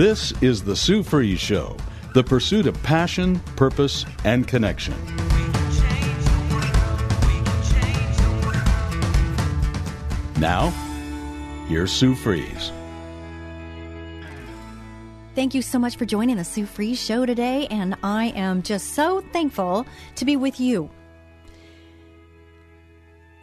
This is the Sue Fries Show, the pursuit of passion, purpose, and connection. Now, here's Sue Fries. Thank you so much for joining the Sue Fries Show today, and I am just so thankful to be with you.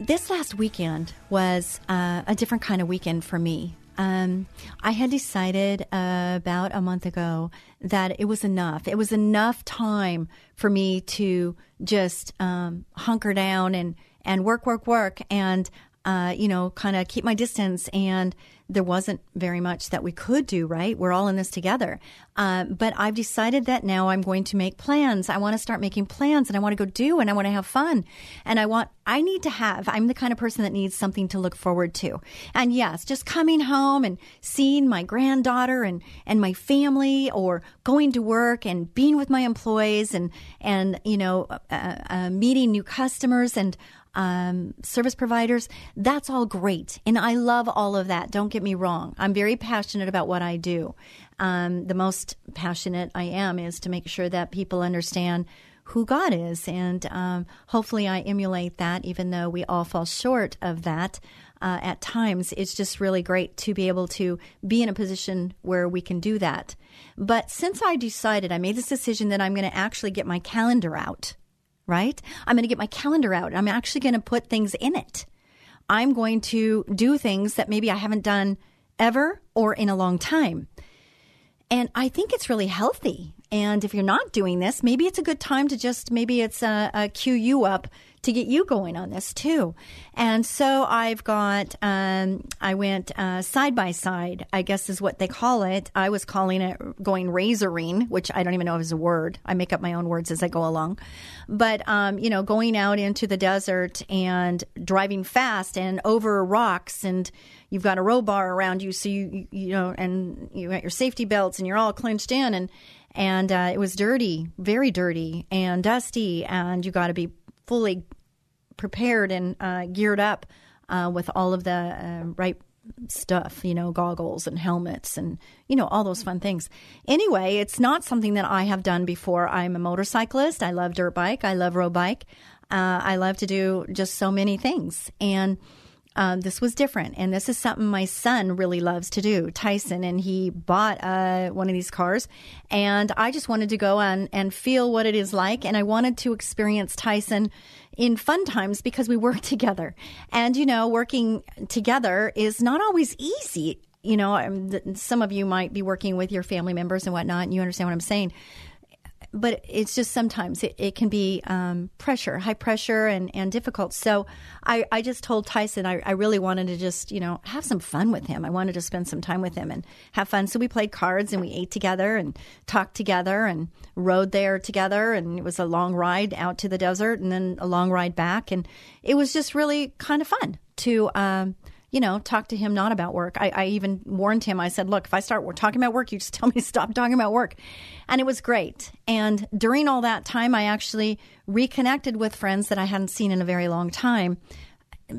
This last weekend was uh, a different kind of weekend for me. Um, I had decided uh, about a month ago that it was enough. It was enough time for me to just um, hunker down and, and work, work, work, and uh, you know, kind of keep my distance and there wasn't very much that we could do, right? We're all in this together. Uh, but I've decided that now I'm going to make plans. I want to start making plans and I want to go do and I want to have fun. And I want, I need to have, I'm the kind of person that needs something to look forward to. And yes, just coming home and seeing my granddaughter and, and my family or going to work and being with my employees and, and, you know, uh, uh, meeting new customers and um, service providers, that's all great. And I love all of that. Don't get me wrong. I'm very passionate about what I do. Um, the most passionate I am is to make sure that people understand who God is. And um, hopefully I emulate that, even though we all fall short of that. Uh, at times, it's just really great to be able to be in a position where we can do that. But since I decided, I made this decision that I'm going to actually get my calendar out right? I'm going to get my calendar out. I'm actually going to put things in it. I'm going to do things that maybe I haven't done ever or in a long time. And I think it's really healthy. And if you're not doing this, maybe it's a good time to just, maybe it's a, a cue you up to get you going on this too. And so I've got, um, I went uh, side by side, I guess is what they call it. I was calling it going razoring, which I don't even know if it's a word. I make up my own words as I go along. But, um, you know, going out into the desert and driving fast and over rocks and, you've got a row bar around you, so you you know, and you got your safety belts, and you're all clinched in, and and uh, it was dirty, very dirty and dusty, and you got to be fully prepared and uh, geared up uh, with all of the uh, right stuff, you know, goggles and helmets and, you know, all those fun things. Anyway, it's not something that I have done before. I'm a motorcyclist. I love dirt bike. I love road bike. Uh, I love to do just so many things. And um, this was different. And this is something my son really loves to do, Tyson. And he bought uh, one of these cars. And I just wanted to go on and feel what it is like. And I wanted to experience Tyson in fun times because we work together. And, you know, working together is not always easy. You know, some of you might be working with your family members and whatnot, and you understand what I'm saying but it's just sometimes it, it can be um, pressure, high pressure, and, and difficult. So I, I just told Tyson I, I really wanted to just, you know, have some fun with him. I wanted to spend some time with him and have fun. So we played cards and we ate together and talked together and rode there together. And it was a long ride out to the desert and then a long ride back. And it was just really kind of fun to, um, you know, talk to him not about work. I, I, even warned him. I said, look, if I start talking about work, you just tell me to stop talking about work. And it was great. And during all that time, I actually reconnected with friends that I hadn't seen in a very long time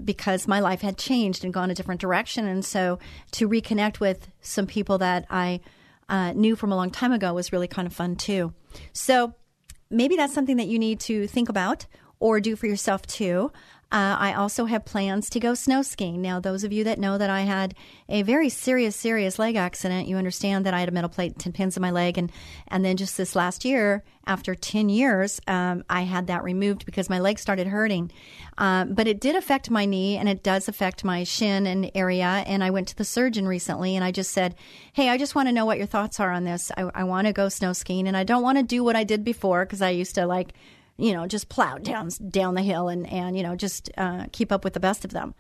because my life had changed and gone a different direction. And so to reconnect with some people that I uh, knew from a long time ago was really kind of fun too. So maybe that's something that you need to think about or do for yourself too. Uh, I also have plans to go snow skiing. Now, those of you that know that I had a very serious, serious leg accident, you understand that I had a metal plate, 10 pins in my leg. And, and then just this last year, after 10 years, um, I had that removed because my leg started hurting. Um, but it did affect my knee and it does affect my shin and area. And I went to the surgeon recently and I just said, Hey, I just want to know what your thoughts are on this. I, I want to go snow skiing and I don't want to do what I did before because I used to like you know, just plow down down the hill and and you know just uh, keep up with the best of them.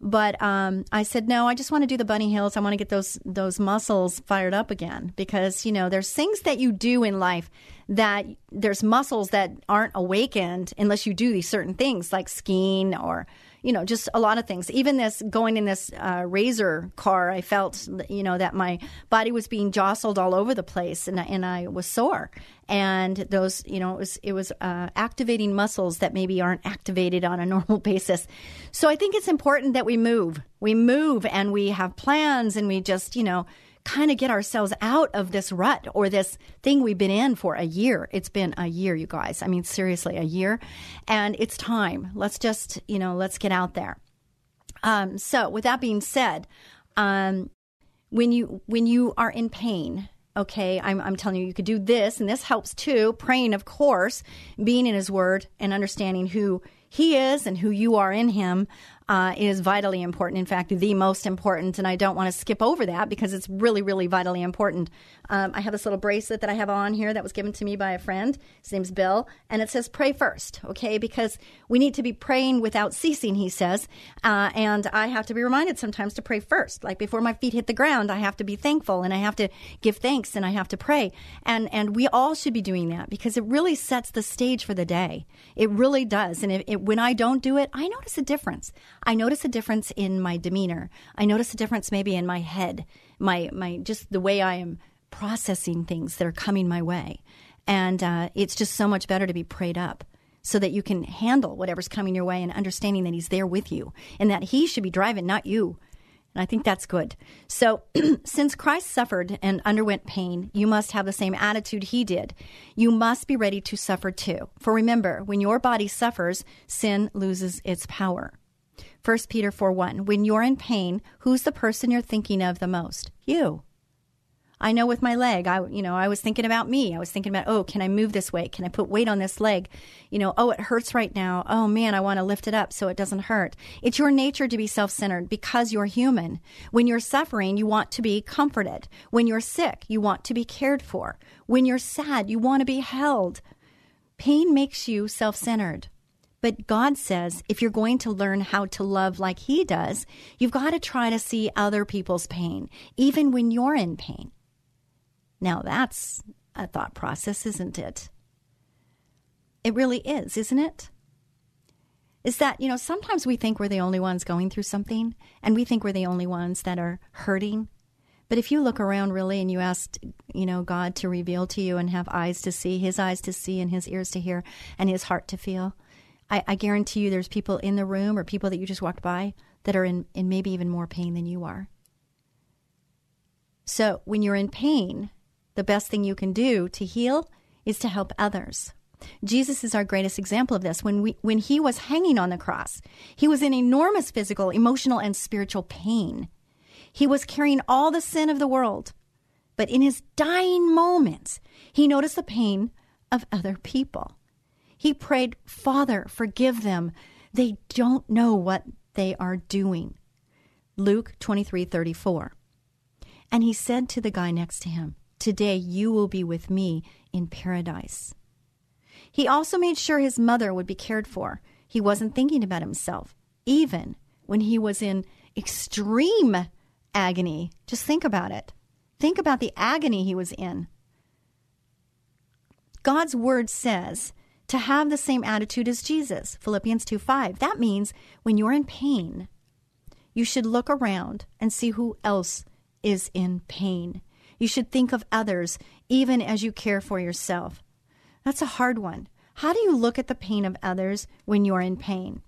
But um, I said no. I just want to do the bunny hills. I want to get those those muscles fired up again because you know there's things that you do in life that there's muscles that aren't awakened unless you do these certain things like skiing or you know, just a lot of things. Even this going in this uh, razor car, I felt, you know, that my body was being jostled all over the place, and and I was sore. And those, you know, it was it was uh, activating muscles that maybe aren't activated on a normal basis. So I think it's important that we move. We move and we have plans, and we just, you know kind of get ourselves out of this rut or this thing we've been in for a year. It's been a year, you guys. I mean, seriously, a year. And it's time. Let's just, you know, let's get out there. Um, so, with that being said, um, when you when you are in pain, okay, I'm, I'm telling you, you could do this, and this helps too. Praying, of course, being in His Word and understanding who He is and who you are in Him uh, is vitally important. In fact, the most important. And I don't want to skip over that because it's really, really vitally important. Um, I have this little bracelet that I have on here that was given to me by a friend. His name's Bill. And it says, pray first, okay? Because we need to be praying without ceasing, he says. Uh, and I have to be reminded sometimes to pray first. Like before my feet hit the ground, I have to be thankful and I have to give thanks and I have to pray. And, and we all should be doing that because it really sets the stage for the day. It really does. And it, it, when I don't do it, I notice a difference. I notice a difference in my demeanor. I notice a difference maybe in my head, my my just the way I am processing things that are coming my way. And uh, it's just so much better to be prayed up so that you can handle whatever's coming your way and understanding that he's there with you and that he should be driving, not you. And I think that's good. So, since Christ suffered and underwent pain, you must have the same attitude he did. You must be ready to suffer too. For remember, when your body suffers, sin loses its power. 1 Peter 4 1. When you're in pain, who's the person you're thinking of the most? You. I know with my leg, I you know, I was thinking about me. I was thinking about, oh, can I move this way? Can I put weight on this leg? You know, oh, it hurts right now. Oh man, I want to lift it up so it doesn't hurt. It's your nature to be self-centered because you're human. When you're suffering, you want to be comforted. When you're sick, you want to be cared for. When you're sad, you want to be held. Pain makes you self-centered. But God says if you're going to learn how to love like He does, you've got to try to see other people's pain, even when you're in pain. Now, that's a thought process, isn't it? It really is, isn't it? Is that, you know, sometimes we think we're the only ones going through something and we think we're the only ones that are hurting. But if you look around really and you ask, you know, God to reveal to you and have eyes to see, his eyes to see and his ears to hear and his heart to feel, I, I guarantee you there's people in the room or people that you just walked by that are in, in maybe even more pain than you are. So when you're in pain, the best thing you can do to heal is to help others. Jesus is our greatest example of this. When we when he was hanging on the cross, he was in enormous physical, emotional, and spiritual pain. He was carrying all the sin of the world. But in his dying moments, he noticed the pain of other people. He prayed, Father, forgive them. They don't know what they are doing. Luke 23 34. And he said to the guy next to him, Today you will be with me in paradise. He also made sure his mother would be cared for. He wasn't thinking about himself, even when he was in extreme agony. Just think about it. Think about the agony he was in. God's word says to have the same attitude as Jesus. Philippians 2 5. That means when you're in pain, you should look around and see who else is in pain. You should think of others even as you care for yourself. That's a hard one. How do you look at the pain of others when you're in pain?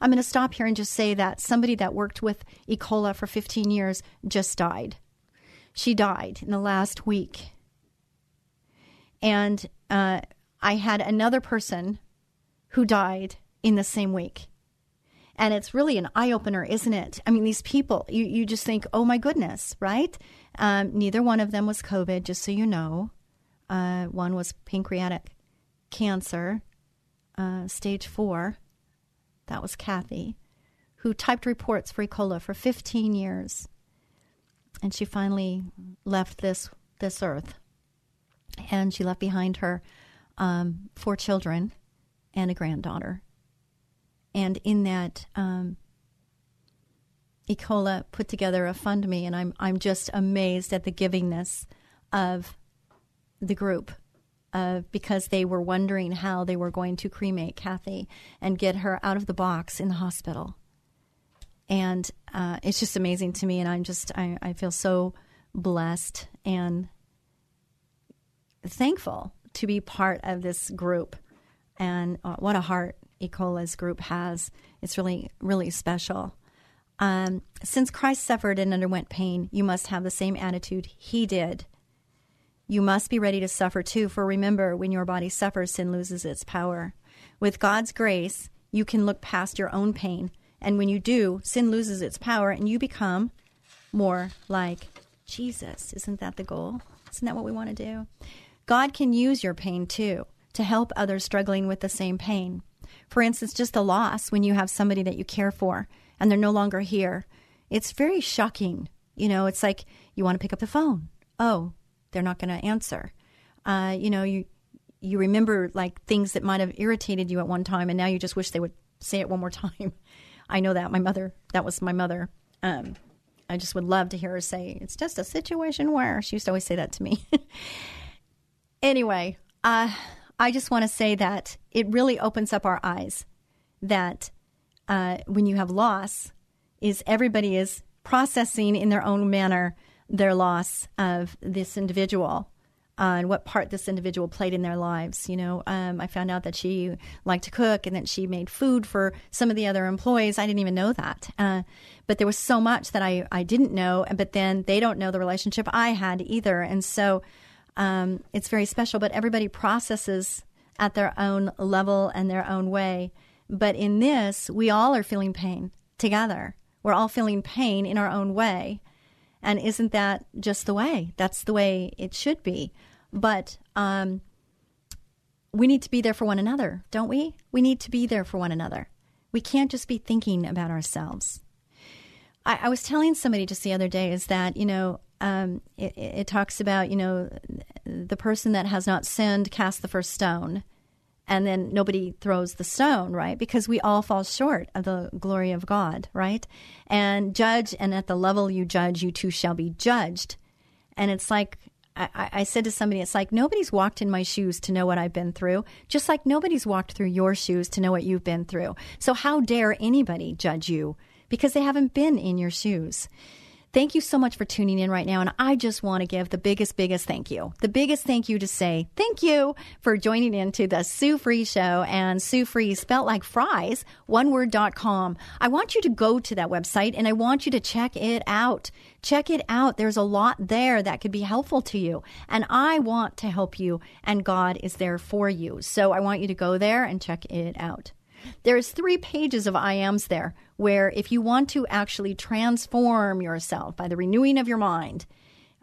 I'm going to stop here and just say that somebody that worked with E. for 15 years just died. She died in the last week. And uh, I had another person who died in the same week. And it's really an eye opener, isn't it? I mean, these people, you, you just think, oh my goodness, right? Um, neither one of them was COVID, just so you know. Uh, one was pancreatic cancer, uh, stage four. That was Kathy, who typed reports for E. coli for 15 years. And she finally left this, this earth. And she left behind her um, four children and a granddaughter. And in that, um, E. coli put together a fund me, and I'm I'm just amazed at the givingness of the group, uh, because they were wondering how they were going to cremate Kathy and get her out of the box in the hospital. And uh, it's just amazing to me, and I'm just I, I feel so blessed and thankful to be part of this group. And uh, what a heart Ecola's group has. It's really, really special. Um, since Christ suffered and underwent pain, you must have the same attitude he did. You must be ready to suffer too, for remember, when your body suffers, sin loses its power. With God's grace, you can look past your own pain. And when you do, sin loses its power and you become more like Jesus. Isn't that the goal? Isn't that what we want to do? God can use your pain too to help others struggling with the same pain. For instance, just a loss when you have somebody that you care for and they're no longer here. It's very shocking. You know, it's like you want to pick up the phone. Oh, they're not going to answer. Uh, you know, you you remember like things that might have irritated you at one time, and now you just wish they would say it one more time. I know that my mother. That was my mother. Um, I just would love to hear her say, "It's just a situation where." She used to always say that to me. anyway, uh, I just want to say that it really opens up our eyes that uh, when you have loss, is everybody is processing in their own manner their loss of this individual uh, and what part this individual played in their lives. You know, um, I found out that she liked to cook and that she made food for some of the other employees. I didn't even know that. Uh, but there was so much that I, I didn't know. But then they don't know the relationship I had either. And so um, it's very special. But everybody processes at their own level and their own way. But in this, we all are feeling pain together. We're all feeling pain in our own way. And isn't that just the way? That's the way it should be. But um, we need to be there for one another, don't we? We need to be there for one another. We can't just be thinking about ourselves. I, I was telling somebody just the other day is that, you know, um, it, it talks about, you know, the person that has not sinned cast the first stone and then nobody throws the stone, right? Because we all fall short of the glory of God, right? And judge, and at the level you judge, you too shall be judged. And it's like, I, said to somebody, it's like nobody's walked in my shoes to know what I've been through, just like nobody's walked through your shoes to know what you've been through. So, how dare anybody judge you because they haven't been in your shoes? Thank you so much for tuning in right now. And I just want to give the biggest, biggest thank you. The biggest thank you to say thank you for joining into the Sue Fries Show and Sue Fries spelt like fries, oneword.com. I want you to go to that website and I want you to check it out. Check it out. There's a lot there that could be helpful to you. And I want to help you and God is there for you. So I want you to go there and check it out. There's three pages of I ams there where if you want to actually transform yourself by the renewing of your mind,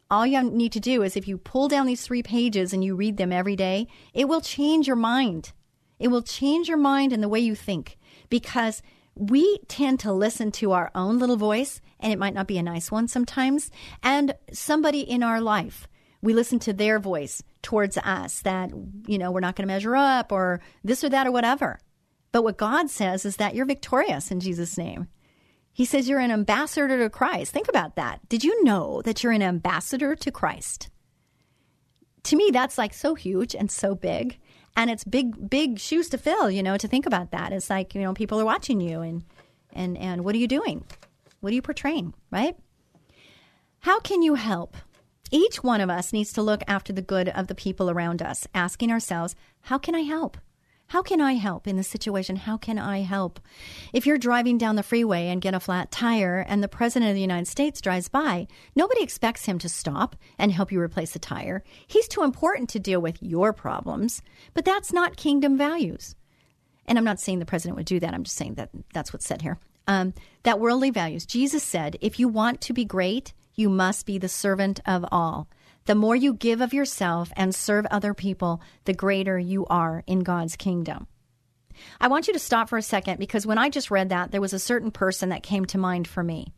all you need to do is if you pull down these three pages and you read them every day, it will change your mind. It will change your mind and the way you think because we tend to listen to our own little voice, and it might not be a nice one sometimes, and somebody in our life. We listen to their voice towards us that, you know, we're not going to measure up or this or that or whatever. But what God says is that you're victorious in Jesus' name. He says you're an ambassador to Christ. Think about that. Did you know that you're an ambassador to Christ? To me, that's like so huge and so big. And it's big, big shoes to fill, you know, to think about that. It's like, you know, people are watching you and, and, and what are you doing? What are you portraying, right? How can you help? Each one of us needs to look after the good of the people around us, asking ourselves, how can I help? How can I help in this situation? How can I help? If you're driving down the freeway and get a flat tire and the President of the United States drives by, nobody expects him to stop and help you replace the tire. He's too important to deal with your problems, but that's not kingdom values. And I'm not saying the president would do that. I'm just saying that that's what's said here. Um, that worldly values. Jesus said, if you want to be great, you must be the servant of all. The more you give of yourself and serve other people, the greater you are in God's kingdom. I want you to stop for a second because when I just read that, there was a certain person that came to mind for me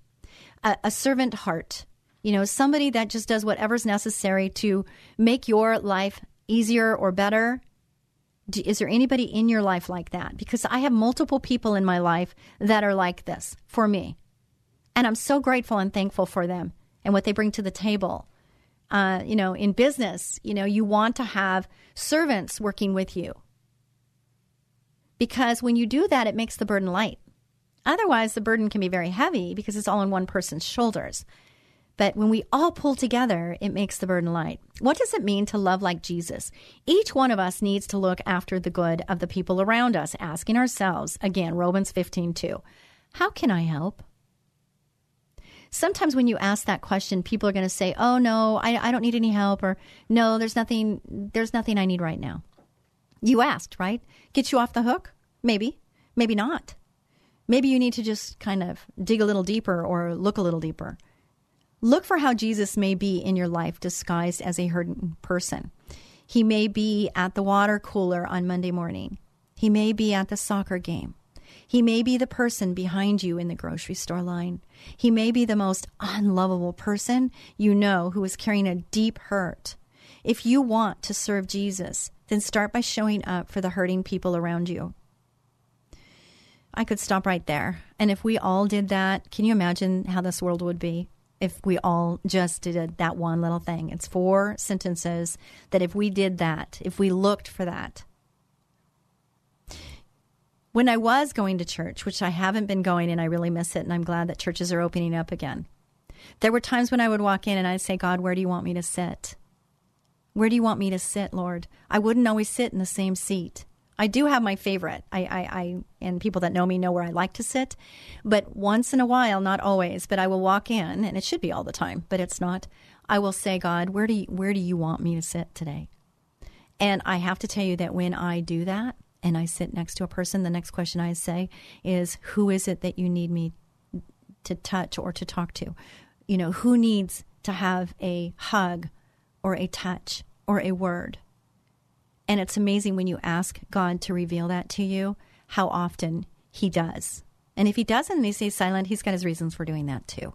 a, a servant heart. You know, somebody that just does whatever's necessary to make your life easier or better. Is there anybody in your life like that? Because I have multiple people in my life that are like this for me. And I'm so grateful and thankful for them and what they bring to the table uh, you know, in business, you know, you want to have servants working with you. Because when you do that, it makes the burden light. Otherwise, the burden can be very heavy because it's all on one person's shoulders. But when we all pull together, it makes the burden light. What does it mean to love like Jesus? Each one of us needs to look after the good of the people around us, asking ourselves, again, Romans 15, 2, how can I help? Sometimes when you ask that question, people are going to say, "Oh no, I, I don't need any help," or "No, there's nothing. There's nothing I need right now." You asked, right? Get you off the hook? Maybe, maybe not. Maybe you need to just kind of dig a little deeper or look a little deeper. Look for how Jesus may be in your life disguised as a hurting person. He may be at the water cooler on Monday morning. He may be at the soccer game. He may be the person behind you in the grocery store line. He may be the most unlovable person you know who is carrying a deep hurt. If you want to serve Jesus, then start by showing up for the hurting people around you. I could stop right there. And if we all did that, can you imagine how this world would be? If we all just did that one little thing. It's four sentences that if we did that, if we looked for that. When I was going to church, which I haven't been going and I really miss it, and I'm glad that churches are opening up again, there were times when I would walk in and I'd say, God, where do you want me to sit? Where do you want me to sit, Lord? I wouldn't always sit in the same seat. I do have my favorite. I, I, I, and people that know me know where I like to sit. But once in a while, not always, but I will walk in, and it should be all the time, but it's not. I will say, God, where do you, where do you want me to sit today? And I have to tell you that when I do that, and I sit next to a person, the next question I say is, Who is it that you need me to touch or to talk to? You know, who needs to have a hug or a touch or a word? And it's amazing when you ask God to reveal that to you, how often He does. And if He doesn't and He stays silent, He's got His reasons for doing that too.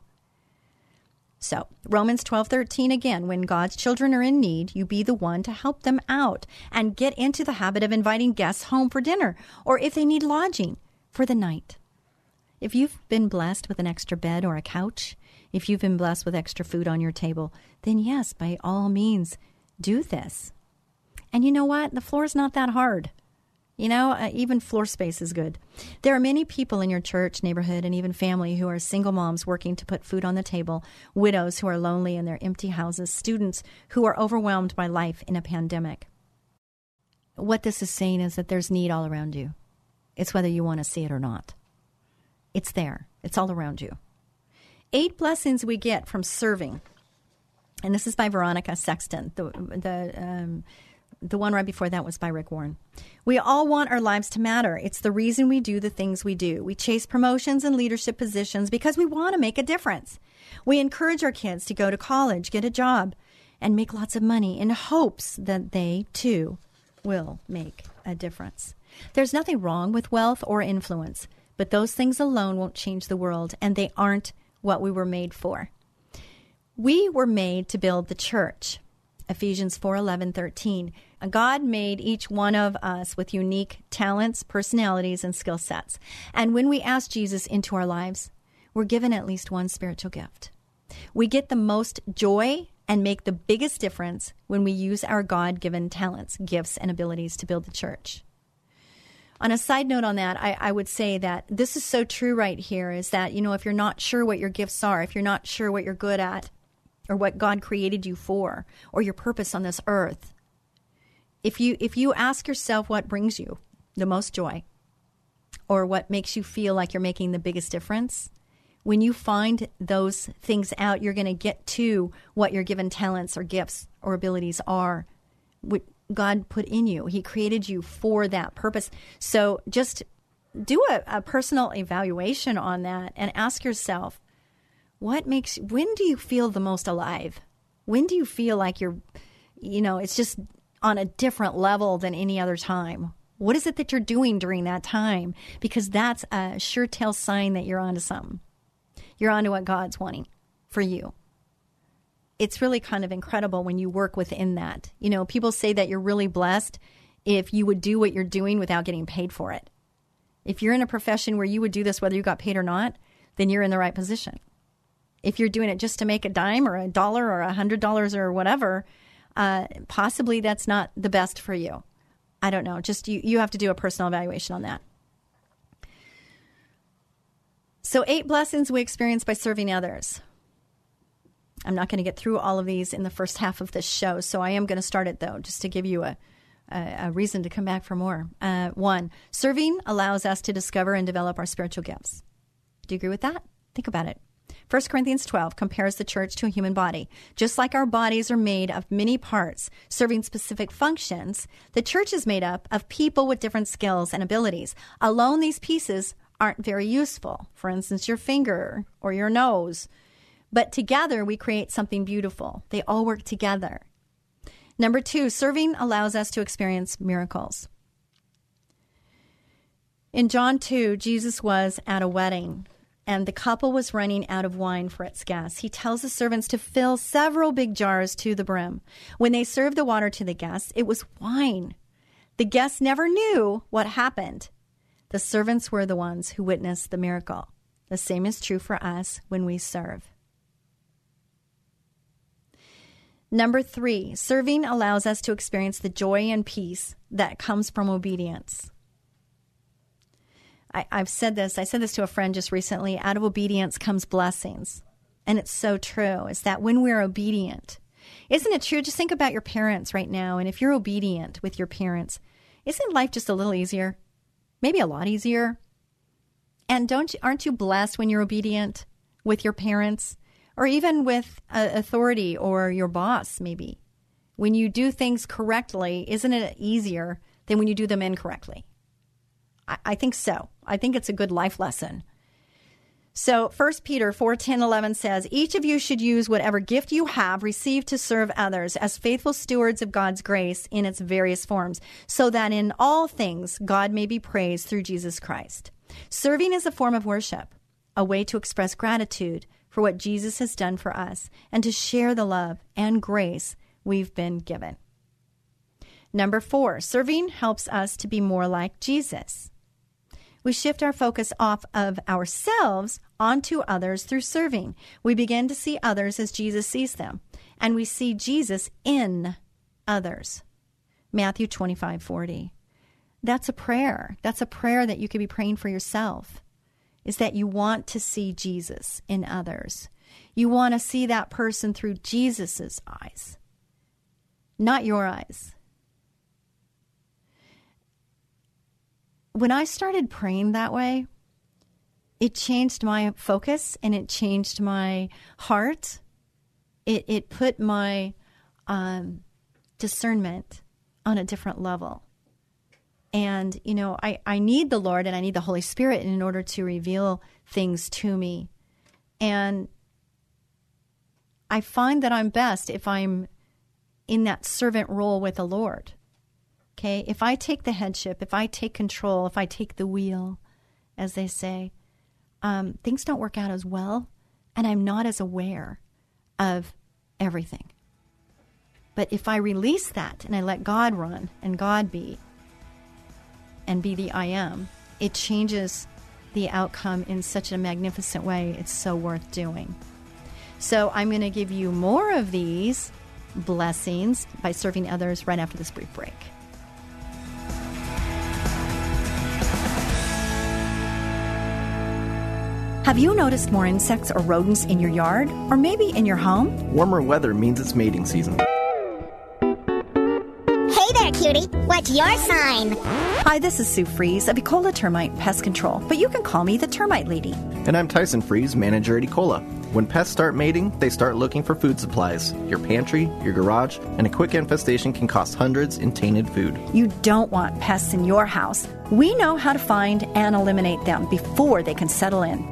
So, Romans 12:13 again, when God's children are in need, you be the one to help them out and get into the habit of inviting guests home for dinner or if they need lodging for the night. If you've been blessed with an extra bed or a couch, if you've been blessed with extra food on your table, then yes, by all means, do this. And you know what? The floor is not that hard. You know, uh, even floor space is good. There are many people in your church, neighborhood, and even family who are single moms working to put food on the table, widows who are lonely in their empty houses, students who are overwhelmed by life in a pandemic. What this is saying is that there's need all around you. It's whether you want to see it or not. It's there, it's all around you. Eight blessings we get from serving. And this is by Veronica Sexton, the, the um, the one right before that was by Rick Warren. We all want our lives to matter. It's the reason we do the things we do. We chase promotions and leadership positions because we want to make a difference. We encourage our kids to go to college, get a job, and make lots of money in hopes that they too will make a difference. There's nothing wrong with wealth or influence, but those things alone won't change the world, and they aren't what we were made for. We were made to build the church. Ephesians 4 11, 13. God made each one of us with unique talents, personalities, and skill sets. And when we ask Jesus into our lives, we're given at least one spiritual gift. We get the most joy and make the biggest difference when we use our God given talents, gifts, and abilities to build the church. On a side note on that, I, I, would say that this is so true right here is that, you know, if you're not sure what your gifts are, if you're not sure what you're good at, or what God created you for, or your purpose on this earth, if you if you ask yourself what brings you the most joy or what makes you feel like you're making the biggest difference when you find those things out you're going to get to what your given talents or gifts or abilities are what god put in you. He created you for that purpose. So just do a, a personal evaluation on that and ask yourself what makes when do you feel the most alive? When do you feel like you're you know it's just on a different level than any other time. What is it that you're doing during that time? Because that's a sure tell sign that you're onto something. You're onto what God's wanting for you. It's really kind of incredible when you work within that. You know, people say that you're really blessed if you would do what you're doing without getting paid for it. If you're in a profession where you would do this whether you got paid or not, then you're in the right position. If you're doing it just to make a dime or a dollar or a hundred dollars or whatever, uh, possibly that's not the best for you. I don't know. Just you, you have to do a personal evaluation on that. So, eight blessings we experience by serving others. I'm not going to get through all of these in the first half of this show, so I am going to start it though, just to give you a, a, a reason to come back for more. Uh, one, serving allows us to discover and develop our spiritual gifts. Do you agree with that? Think about it. 1 Corinthians 12 compares the church to a human body. Just like our bodies are made of many parts serving specific functions, the church is made up of people with different skills and abilities. Alone, these pieces aren't very useful. For instance, your finger or your nose. But together, we create something beautiful. They all work together. Number two, serving allows us to experience miracles. In John 2, Jesus was at a wedding and the couple was running out of wine for its guests. He tells the servants to fill several big jars to the brim. When they served the water to the guests, it was wine. The guests never knew what happened. The servants were the ones who witnessed the miracle. The same is true for us when we serve. Number three, serving allows us to experience the joy and peace that comes from obedience. I, have said this, I said this to a friend just recently out of obedience comes blessings. And it's so true, is that when we're obedient, isn't it true? Just think about your parents right now. And if you're obedient with your parents, isn't life just a little easier? Maybe a lot easier. And don't aren't you blessed when you're obedient with your parents or even with uh, authority or your boss, maybe? When you do things correctly, isn't it easier than when you do them incorrectly? I, I think so. I think it's a good life lesson. So 1 Peter 4 10 11 says, Each of you should use whatever gift you have received to serve others as faithful stewards of God's grace in its various forms, so that in all things God may be praised through Jesus Christ. Serving is a form of worship, a way to express gratitude for what Jesus has done for us and to share the love and grace we've been given. Number four, serving helps us to be more like Jesus we shift our focus off of ourselves onto others through serving. We begin to see others as Jesus sees them, and we see Jesus in others. Matthew 25 40. That's a prayer. That's a prayer that you could be praying for yourself. Is that you want to see Jesus in others. You want to see that person through Jesus' eyes, not your eyes. When I started praying that way, it changed my focus and it changed my heart. It, it put my um, discernment on a different level. And, you know, I, I need the Lord and I need the Holy Spirit in order to reveal things to me. And I find that I'm best if I'm in that servant role with the Lord. Okay, if I take the headship, if I take control, if I take the wheel, as they say, um, things don't work out as well, and I'm not as aware of everything. But if I release that and I let God run and God be and be the I am, it changes the outcome in such a magnificent way. It's so worth doing. So I'm going to give you more of these blessings by serving others right after this brief break. Have you noticed more insects or rodents in your yard or maybe in your home? Warmer weather means it's mating season. Hey there, cutie. What's your sign? Hi, this is Sue Fries of Ecola Termite Pest Control, but you can call me the Termite Lady. And I'm Tyson Fries, manager at Ecola. When pests start mating, they start looking for food supplies. Your pantry, your garage, and a quick infestation can cost hundreds in tainted food. You don't want pests in your house. We know how to find and eliminate them before they can settle in.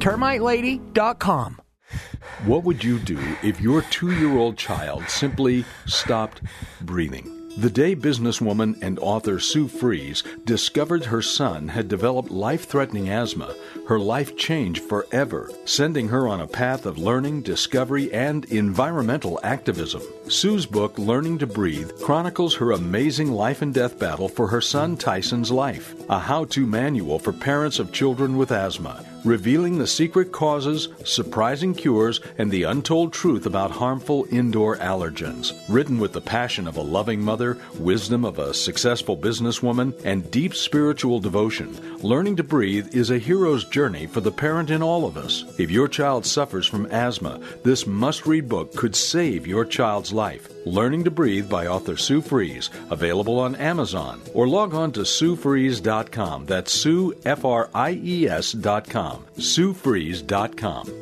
termitelady.com. What would you do if your two year old child simply stopped breathing? The day businesswoman and author Sue Fries discovered her son had developed life threatening asthma, her life changed forever, sending her on a path of learning, discovery, and environmental activism. Sue's book, Learning to Breathe, chronicles her amazing life and death battle for her son Tyson's life, a how to manual for parents of children with asthma. revealing the secret causes, surprising cures, and the untold truth about harmful indoor allergens. Written with the passion of a loving mother, wisdom of a successful businesswoman, and deep spiritual devotion, Learning to Breathe is a hero's journey for the parent in all of us. If your child suffers from asthma, this must read book could save your child's life. Learning to Breathe by author Sue Fries, available on Amazon, or log on to SueFries.com. That's Sue, F R I E S.com. SueFries.com.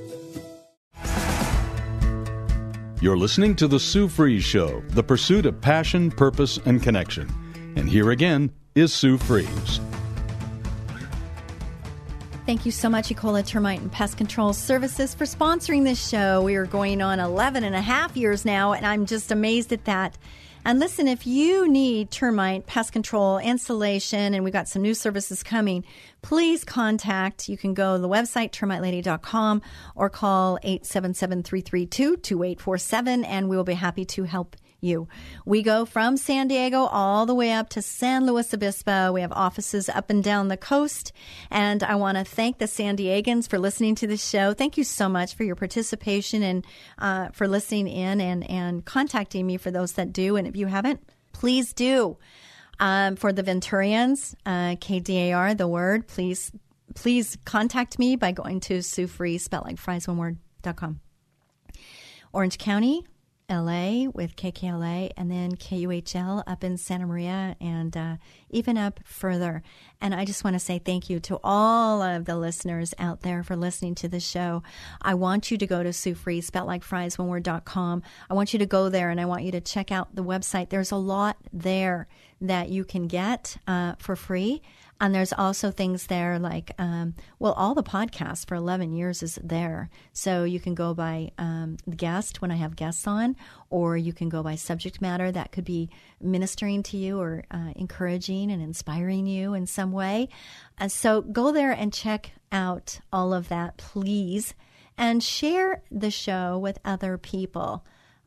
You're listening to The Sue Fries Show, the pursuit of passion, purpose, and connection. And here again is Sue Fries. Thank you so much, Ecola Termite and Pest Control Services, for sponsoring this show. We are going on 11 and a half years now, and I'm just amazed at that. And listen, if you need termite pest control insulation, and we've got some new services coming, please contact. You can go to the website, termitelady.com, or call 877 332 2847, and we will be happy to help you. We go from San Diego all the way up to San Luis Obispo. We have offices up and down the coast. And I want to thank the San Diegans for listening to the show. Thank you so much for your participation and uh, for listening in and, and contacting me for those that do. And if you haven't, please do. Um, for the Venturians, uh, KDAR, the word, please please contact me by going to Sue Fries, spelled like fries, one word, dot com. Orange County, LA with KKLA and then KUHL up in Santa Maria and uh, even up further. And I just want to say thank you to all of the listeners out there for listening to the show. I want you to go to Sue Fries, spelled like fries, one word.com. I want you to go there and I want you to check out the website. There's a lot there that you can get uh, for free. And there's also things there like, um, well, all the podcasts for 11 years is there. So you can go by um, guest when I have guests on, or you can go by subject matter that could be ministering to you or uh, encouraging and inspiring you in some way. So go there and check out all of that, please, and share the show with other people.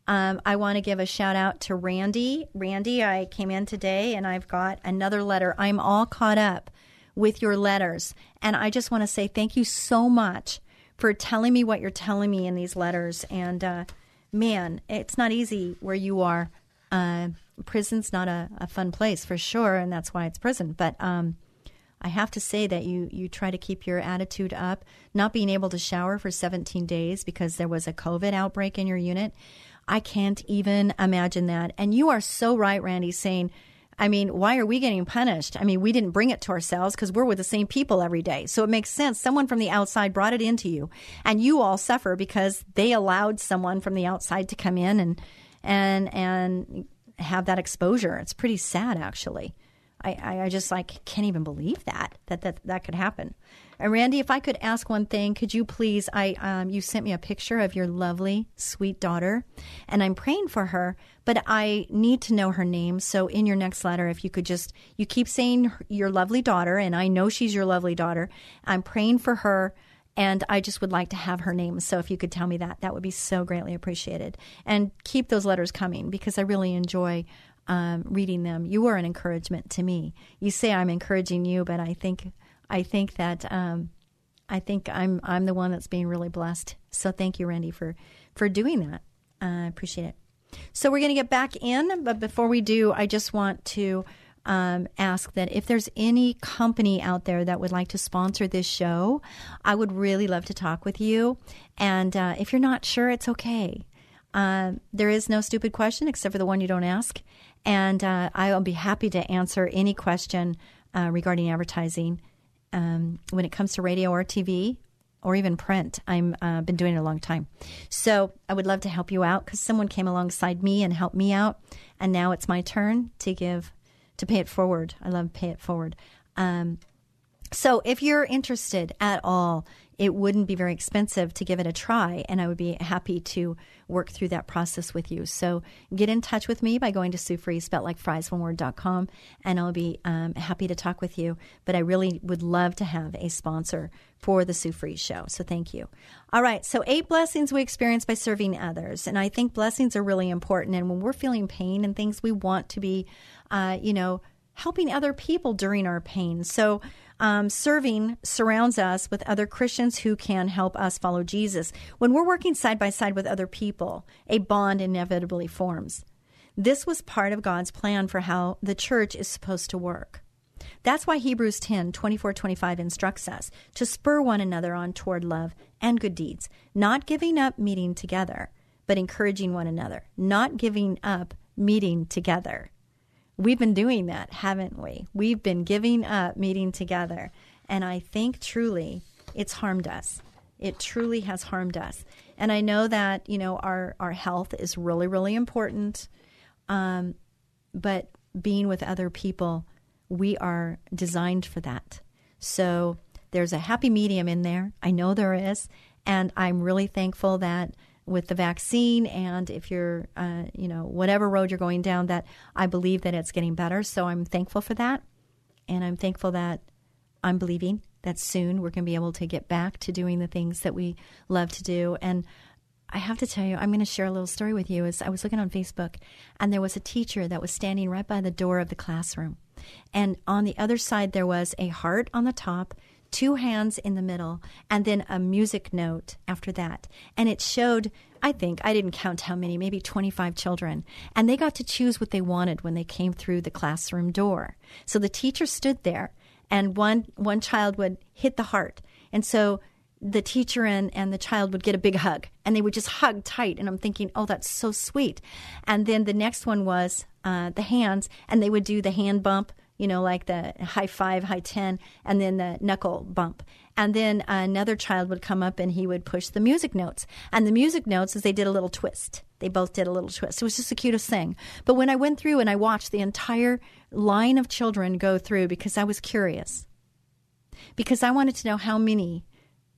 Um, I want to give a shout out to Randy. Randy, I came in today and I've got another letter. I'm all caught up with your letters. And I just want to say thank you so much for telling me what you're telling me in these letters. And uh, man, it's not easy where you are. Uh, prison's not a, a, fun place for sure, and that's why it's prison. But um, I have to say that you you try to keep your attitude up. Not being able to shower for 17 days because there was a COVID outbreak in your unit. I can't even imagine that. And you are so right, Randy, saying, I mean, why are we getting punished? I mean, we didn't bring it to ourselves because we're with the same people every day. So it makes sense. Someone from the outside brought it into you, and you all suffer because they allowed someone from the outside to come in and and and have that exposure. It's pretty sad, actually. I, I just like can't even believe that that that that could happen. And Randy, if I could ask one thing, could you please? I um, you sent me a picture of your lovely, sweet daughter, and I'm praying for her. But I need to know her name. So in your next letter, if you could just you keep saying your lovely daughter, and I know she's your lovely daughter. I'm praying for her. And I just would like to have her name. So if you could tell me that, that would be so greatly appreciated. And keep those letters coming because I really enjoy um, reading them. You are an encouragement to me. You say I'm encouraging you, but I think I think that um, I think I'm I'm the one that's being really blessed. So thank you, Randy, for for doing that. I uh, appreciate it. So we're going to get back in, but before we do, I just want to um, ask that if there's any company out there that would like to sponsor this show, I would really love to talk with you. And uh, if you're not sure, it's okay. Uh, there is no stupid question except for the one you don't ask. And uh, I'll be happy to answer any question uh, regarding advertising um, when it comes to radio or TV or even print. I've uh, been doing it a long time. So I would love to help you out because someone came alongside me and helped me out. And now it's my turn to give, to pay it forward. I love pay it forward. Um, so if you're interested at all it wouldn't be very expensive to give it a try, and I would be happy to work through that process with you. So get in touch with me by going to Sue spelled like fries, one and I'll be um, happy to talk with you. But I really would love to have a sponsor for the Sue Fries show. So thank you. All right. So eight blessings we experience by serving others. And I think blessings are really important. And when we're feeling pain and things, we want to be, uh, you know, helping other people during our pain. So Um, serving surrounds us with other Christians who can help us follow Jesus. When we're working side by side with other people, a bond inevitably forms. This was part of God's plan for how the church is supposed to work. That's why Hebrews 10 24 25 instructs us to spur one another on toward love and good deeds, not giving up meeting together, but encouraging one another, not giving up meeting together. We've been doing that, haven't we? We've been giving up meeting together. And I think truly it's harmed us. It truly has harmed us. And I know that, you know, our, our health is really, really important. Um, but being with other people, we are designed for that. So there's a happy medium in there. I know there is. And I'm really thankful that with the vaccine and if you're, uh, you know, whatever road you're going down, that I believe that it's getting better. So I'm thankful for that. And I'm thankful that I'm believing that soon we're going to be able to get back to doing the things that we love to do. And I have to tell you, I'm going to share a little story with you. As I was looking on Facebook, and there was a teacher that was standing right by the door of the classroom. And on the other side, there was a heart on the top, two hands in the middle, and then a music note after that. And it showed, I think, I didn't count how many, maybe 25 children. And they got to choose what they wanted when they came through the classroom door. So the teacher stood there, and one, one child would hit the heart. And so the teacher and, and the child would get a big hug and they would just hug tight. And I'm thinking, oh, that's so sweet. And then the next one was uh, the hands, and they would do the hand bump, you know, like the high five, high 10, and then the knuckle bump. And then another child would come up and he would push the music notes. And the music notes is they did a little twist. They both did a little twist. It was just the cutest thing. But when I went through and I watched the entire line of children go through because I was curious, because I wanted to know how many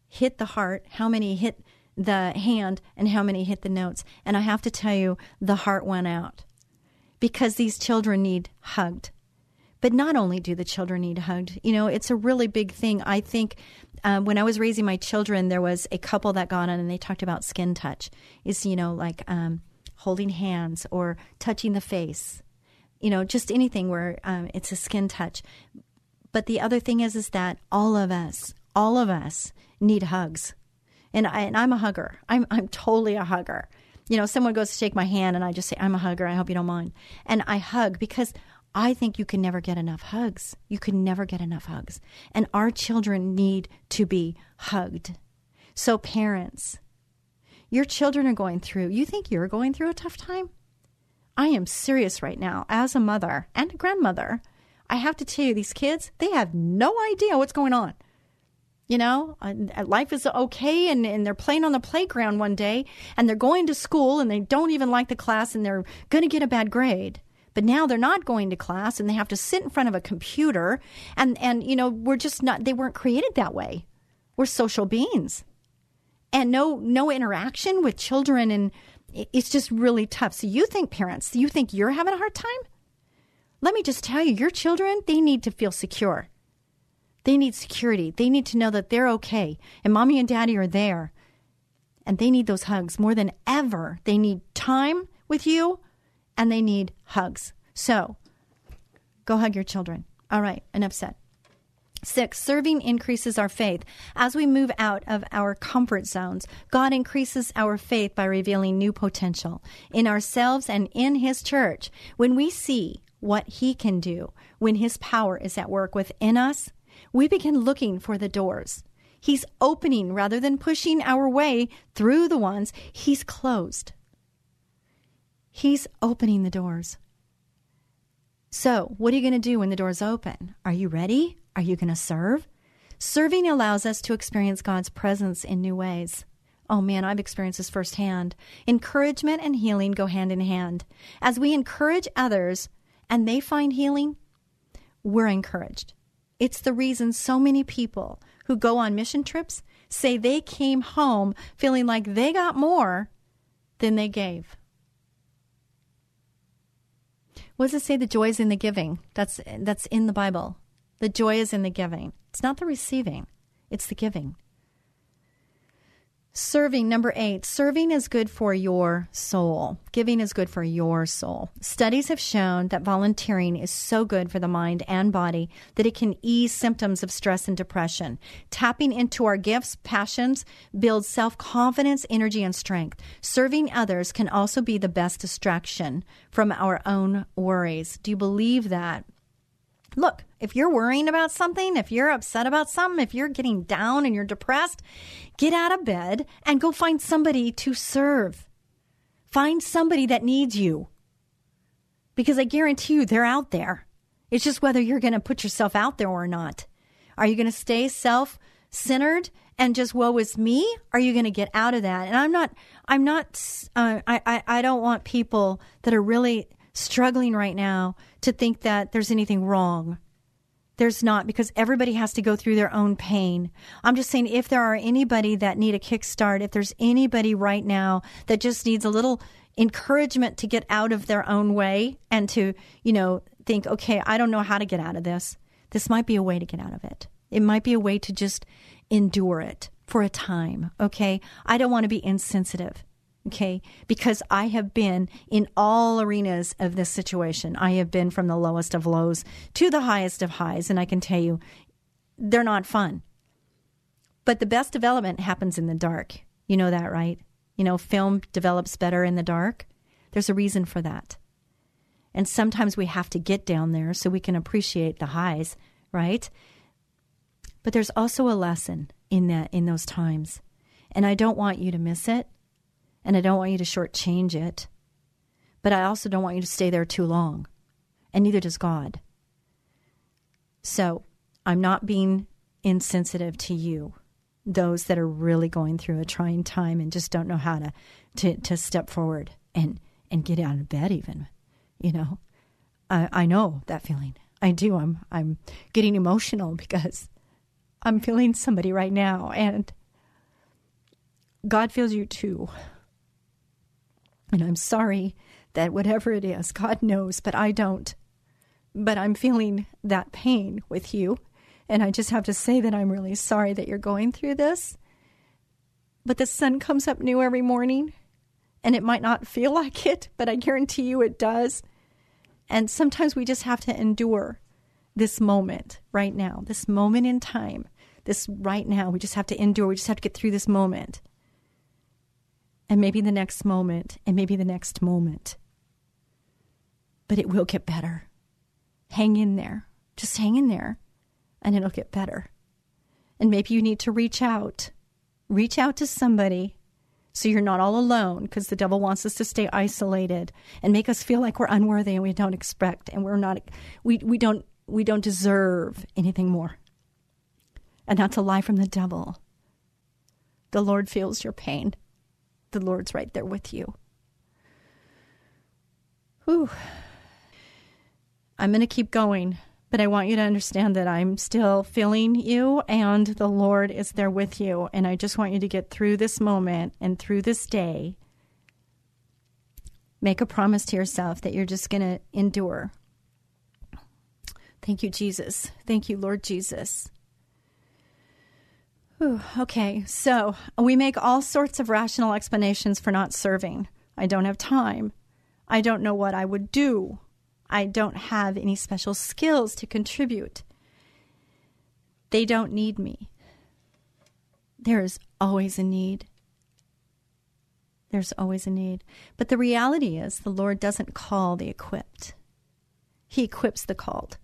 hit the heart, how many hit the hand, and how many hit the notes. And I have to tell you, the heart went out because these children need hugged. But not only do the children need hugged, you know, it's a really big thing. I think um, when I was raising my children, there was a couple that got on and they talked about skin touch. Is, you know, like um, holding hands or touching the face, you know, just anything where um, it's a skin touch. But the other thing is, is that all of us, all of us need hugs. And, I, and I'm a hugger. I'm, I'm totally a hugger. You know, someone goes to shake my hand and I just say, I'm a hugger. I hope you don't mind. And I hug because I think you can never get enough hugs. You can never get enough hugs. And our children need to be hugged. So, parents, your children are going through, you think you're going through a tough time? I am serious right now as a mother and a grandmother. I have to tell you, these kids, they have no idea what's going on. You know, life is okay, and, and they're playing on the playground one day, and they're going to school, and they don't even like the class, and they're going to get a bad grade. But now they're not going to class, and they have to sit in front of a computer, and and you know, we're just not. They weren't created that way. We're social beings, and no no interaction with children, and it's just really tough. So you think parents, you think you're having a hard time? Let me just tell you, your children, they need to feel secure. They need security. They need to know that they're okay and mommy and daddy are there. And they need those hugs more than ever. They need time with you and they need hugs. So go hug your children. All right, enough said. Six, serving increases our faith. As we move out of our comfort zones, God increases our faith by revealing new potential in ourselves and in His church. When we see what He can do, when His power is at work within us, we begin looking for the doors. He's opening rather than pushing our way through the ones he's closed. He's opening the doors. So, what are you going to do when the doors open? Are you ready? Are you going to serve? Serving allows us to experience God's presence in new ways. Oh man, I've experienced this firsthand. Encouragement and healing go hand in hand. As we encourage others and they find healing, we're encouraged. It's the reason so many people who go on mission trips say they came home feeling like they got more than they gave. What does it say? The joy is in the giving. That's that's in the Bible. The joy is in the giving. It's not the receiving. It's the giving. Serving, number eight, serving is good for your soul. Giving is good for your soul. Studies have shown that volunteering is so good for the mind and body that it can ease symptoms of stress and depression. Tapping into our gifts, passions, builds self confidence, energy, and strength. Serving others can also be the best distraction from our own worries. Do you believe that? Look, if you're worrying about something, if you're upset about something, if you're getting down and you're depressed, get out of bed and go find somebody to serve. Find somebody that needs you. Because I guarantee you they're out there. It's just whether you're going to put yourself out there or not. Are you going to stay self centered and just woe is me? Are you going to get out of that? And I'm not, I'm not, uh, I, I, I don't want people that are really struggling right now to think that there's anything wrong. There's not because everybody has to go through their own pain. I'm just saying if there are anybody that need a kickstart, if there's anybody right now that just needs a little encouragement to get out of their own way and to, you know, think, okay, I don't know how to get out of this. This might be a way to get out of it. It might be a way to just endure it for a time. Okay. I don't want to be insensitive okay? Because I have been in all arenas of this situation. I have been from the lowest of lows to the highest of highs, and I can tell you, they're not fun. But the best development happens in the dark. You know that, right? You know, film develops better in the dark. There's a reason for that. And sometimes we have to get down there so we can appreciate the highs, right? But there's also a lesson in that in those times. And I don't want you to miss it and I don't want you to shortchange it. But I also don't want you to stay there too long, and neither does God. So I'm not being insensitive to you, those that are really going through a trying time and just don't know how to, to, to step forward and, and get out of bed, even. You know, I, I know that feeling. I do. I'm, I'm getting emotional because I'm feeling somebody right now, and God feels you too. And I'm sorry that whatever it is, God knows, but I don't. But I'm feeling that pain with you. And I just have to say that I'm really sorry that you're going through this. But the sun comes up new every morning, and it might not feel like it, but I guarantee you it does. And sometimes we just have to endure this moment right now, this moment in time, this right now. We just have to endure. We just have to get through this moment and maybe the next moment, and maybe the next moment. But it will get better. Hang in there. Just hang in there, and it'll get better. And maybe you need to reach out. Reach out to somebody so you're not all alone because the devil wants us to stay isolated and make us feel like we're unworthy and we don't expect and we're not we, we don't we don't deserve anything more. And that's a lie from the devil. The Lord feels your pain the Lord's right there with you. Whew. I'm going to keep going, but I want you to understand that I'm still feeling you and the Lord is there with you. And I just want you to get through this moment and through this day. Make a promise to yourself that you're just going to endure. Thank you, Jesus. Thank you, Lord Jesus. Whew, okay, so we make all sorts of rational explanations for not serving. I don't have time. I don't know what I would do. I don't have any special skills to contribute. They don't need me. There is always a need. There's always a need. But the reality is, the Lord doesn't call the equipped, He equips the called.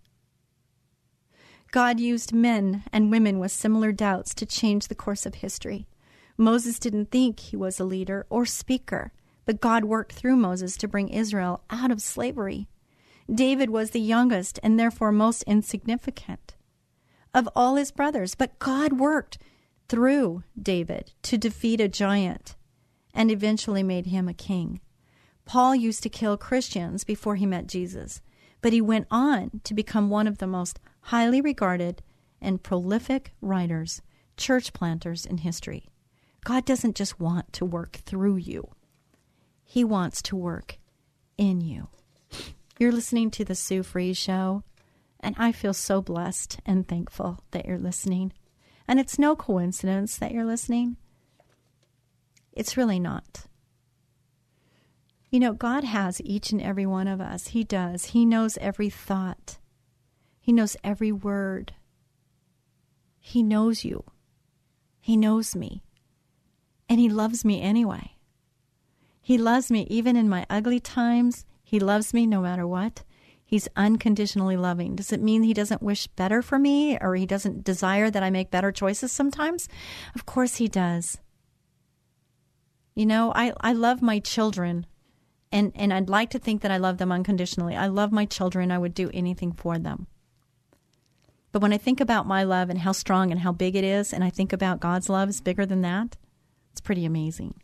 God used men and women with similar doubts to change the course of history. Moses didn't think he was a leader or speaker, but God worked through Moses to bring Israel out of slavery. David was the youngest and therefore most insignificant of all his brothers, but God worked through David to defeat a giant and eventually made him a king. Paul used to kill Christians before he met Jesus, but he went on to become one of the most highly regarded and prolific writers, church planters in history. God doesn't just want to work through you, He wants to work in you. You're listening to The Sue Fries Show, and I feel so blessed and thankful that you're listening. And it's no coincidence that you're listening. It's really not. You know, God has each and every one of us. He does. He knows every thought, He knows every word. He knows you. He knows me. And He loves me anyway. He loves me even in my ugly times. He loves me no matter what. He's unconditionally loving. Does it mean he doesn't wish better for me or he doesn't desire that I make better choices sometimes? Of course he does. You know, I, I love my children and, and I'd like to think that I love them unconditionally. I love my children. I would do anything for them. But when I think about my love and how strong and how big it is, and I think about God's love is bigger than that, it's pretty amazing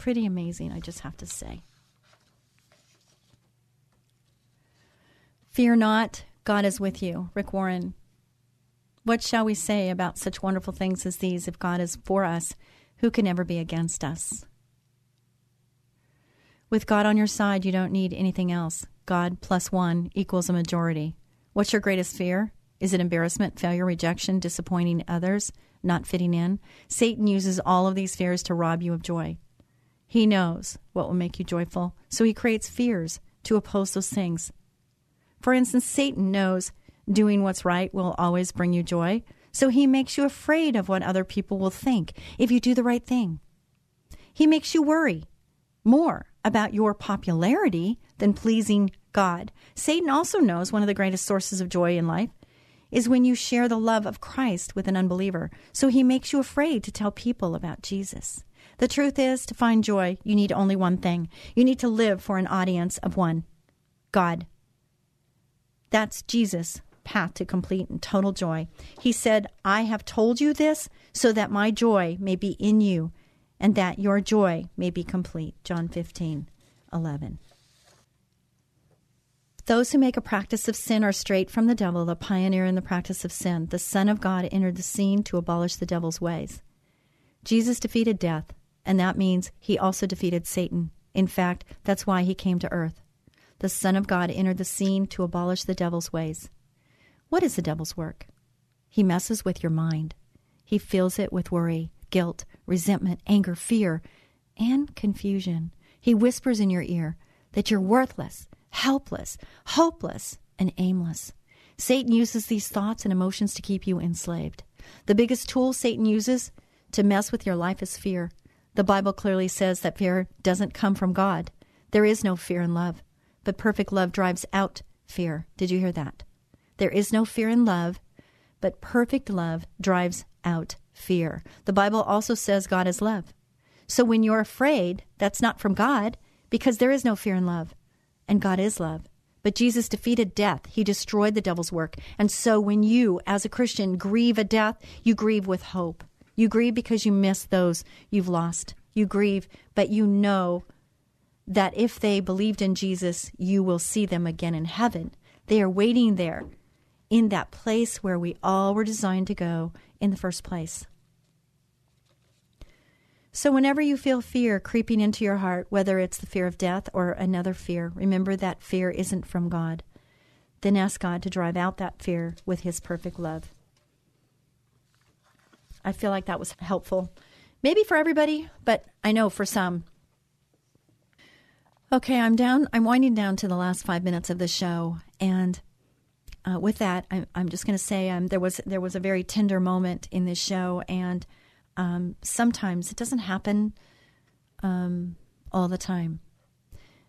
pretty amazing, I just have to say. Fear not, God is with you. Rick Warren. What shall we say about such wonderful things as these? If God is for us, who can ever be against us? With God on your side, you don't need anything else. God plus one equals a majority. What's your greatest fear? Is it embarrassment, failure, rejection, disappointing others, not fitting in? Satan uses all of these fears to rob you of joy. He knows what will make you joyful, so he creates fears to oppose those things. For instance, Satan knows doing what's right will always bring you joy, so he makes you afraid of what other people will think if you do the right thing. He makes you worry more about your popularity than pleasing God. Satan also knows one of the greatest sources of joy in life is when you share the love of Christ with an unbeliever. So he makes you afraid to tell people about Jesus. The truth is, to find joy, you need only one thing. You need to live for an audience of one God. That's Jesus' path to complete and total joy. He said, I have told you this so that my joy may be in you and that your joy may be complete. John 15, 11. Those who make a practice of sin are straight from the devil, the pioneer in the practice of sin. The Son of God entered the scene to abolish the devil's ways. Jesus defeated death and that means he also defeated Satan. In fact, that's why he came to earth. The Son of God entered the scene to abolish the devil's ways. What is the devil's work? He messes with your mind. He fills it with worry, guilt, resentment, anger, fear, and confusion. He whispers in your ear that you're worthless, helpless, hopeless, and aimless. Satan uses these thoughts and emotions to keep you enslaved. The biggest tool Satan uses to mess with your life is fear. The Bible clearly says that fear doesn't come from God. There is no fear in love, but perfect love drives out fear. Did you hear that? There is no fear in love, but perfect love drives out fear. The Bible also says God is love. So when you're afraid, that's not from God because there is no fear in love, and God is love. But Jesus defeated death. He destroyed the devil's work. And so when you, as a Christian, grieve a death, you grieve with hope. You grieve because you miss those you've lost. You grieve, but you know that if they believed in Jesus, you will see them again in heaven. They are waiting there in that place where we all were designed to go in the first place. So, whenever you feel fear creeping into your heart, whether it's the fear of death or another fear, remember that fear isn't from God. Then ask God to drive out that fear with His perfect love. I feel like that was helpful. Maybe for everybody, but I know for some. Okay, I'm down. I'm winding down to the last five minutes of the show, and uh, with that, I'm, I'm just going to say um, there was there was a very tender moment in this show, and um, sometimes it doesn't happen um, all the time.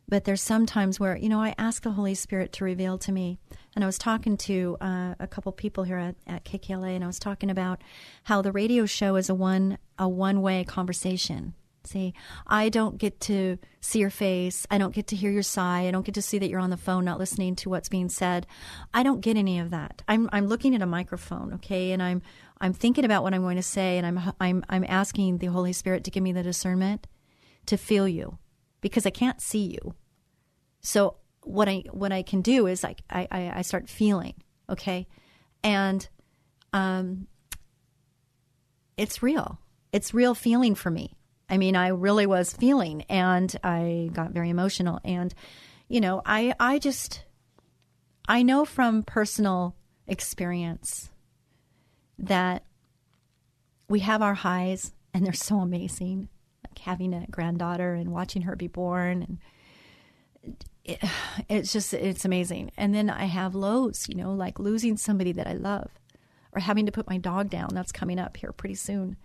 But there's some times where, you know, I ask the Holy Spirit to reveal to me. And I was talking to uh, a couple people here at, at KKLA, and I was talking about how the radio show is a one a one way conversation. See, I don't get to see your face. I don't get to hear your sigh. I don't get to see that you're on the phone, not listening to what's being said. I don't get any of that. I'm I'm looking at a microphone, okay, and I'm I'm thinking about what I'm going to say, and I'm I'm I'm asking the Holy Spirit to give me the discernment to feel you, because I can't see you. So what I what I can do is I, I, I start feeling, okay? And um it's real. It's real feeling for me. I mean, I really was feeling and I got very emotional and you know, I I just I know from personal experience that we have our highs and they're so amazing like having a granddaughter and watching her be born and it, it's just it's amazing. And then I have lows, you know, like losing somebody that I love or having to put my dog down. That's coming up here pretty soon.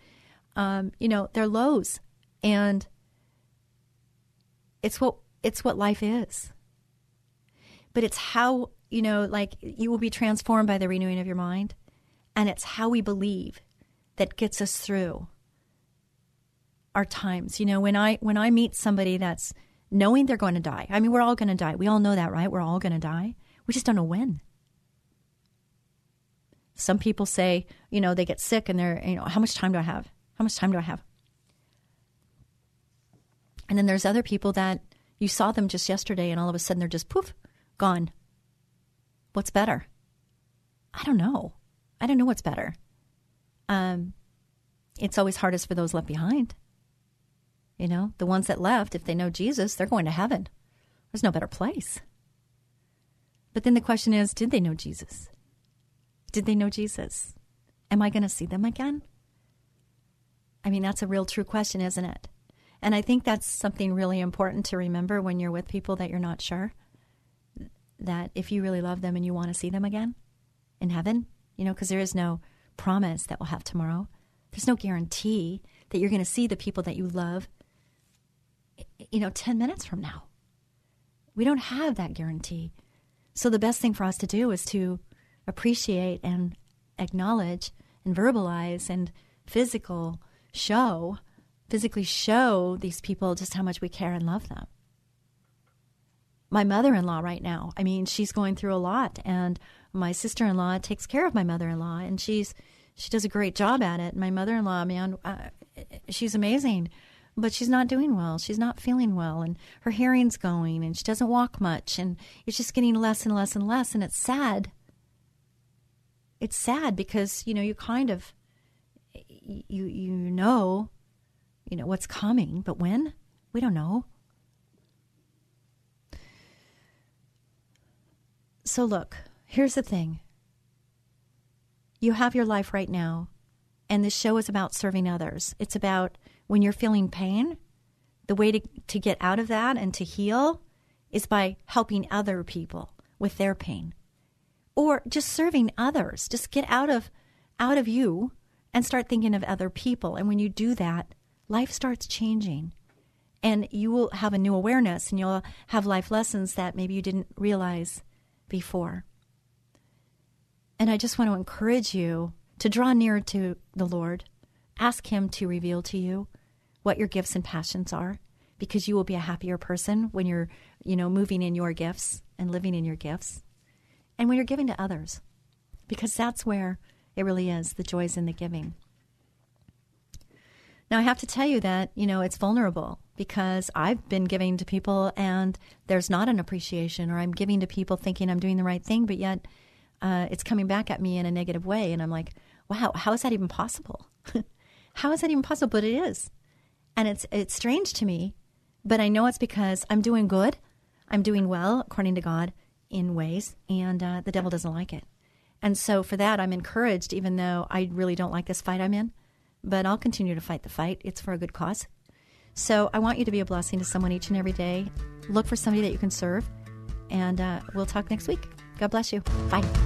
Um, you know, they're lows, and it's what it's what life is. But it's how you know, like you will be transformed by the renewing of your mind, and it's how we believe that gets us through our times. You know, when I when I meet somebody that's knowing they're going to die. I mean, we're all going to die. We all know that, right? We're all going to die. We just don't know when. Some people say, you know, they get sick and they're, you know, how much time do I have? How much time do I have? And then there's other people that you saw them just yesterday and all of a sudden they're just poof, gone. What's better? I don't know. I don't know what's better. Um, it's always hardest for those left behind. You know, the ones that left, if they know Jesus, they're going to heaven. There's no better place. But then the question is did they know Jesus? Did they know Jesus? Am I going to see them again? I mean, that's a real true question, isn't it? And I think that's something really important to remember when you're with people that you're not sure. That if you really love them and you want to see them again in heaven, you know, because there is no promise that we'll have tomorrow. There's no guarantee that you're going to see the people that you love you know, 10 minutes from now. We don't have that guarantee. So the best thing for us to do is to appreciate and acknowledge and verbalize and physical show, physically show these people just how much we care and love them. My mother in law, right now, I mean, she's going through a lot, and my sister in law takes care of my mother in law, and she's she does a great job at it. My mother in law, man, uh, she's amazing but she's not doing well. She's not feeling well, and her hearing's going, and she doesn't walk much, and it's just getting less and less and less, and it's sad. It's sad because you know you kind of you you know you know what's coming, but when we don't know. So look, here's the thing. You have your life right now, and this show is about serving others. It's about when you're feeling pain, the way to, to get out of that and to heal is by helping other people with their pain or just serving others. Just get out of out of you and start thinking of other people. And when you do that, life starts changing. And you will have a new awareness and you'll have life lessons that maybe you didn't realize before. And I just want to encourage you to draw nearer to the Lord. Ask Him to reveal to you what your gifts and passions are because you will be a happier person when you're, you know, moving in your gifts and living in your gifts. And when you're giving to others because that's where it really is the joys in the giving. Now I have to tell you that, you know, it's vulnerable because I've been giving to people and there's not an appreciation or I'm giving to people thinking I'm doing the right thing but yet uh, it's coming back at me in a negative way and I'm like, wow, how is that even possible? how is that even possible? But it is and it's it's strange to me, but I know it's because I'm doing good, I'm doing well according to God in ways, and uh, the devil doesn't like it. And so for that, I'm encouraged, even though I really don't like this fight I'm in, but I'll continue to fight the fight. It's for a good cause. So I want you to be a blessing to someone each and every day. Look for somebody that you can serve, and uh, we'll talk next week. God bless you. Bye.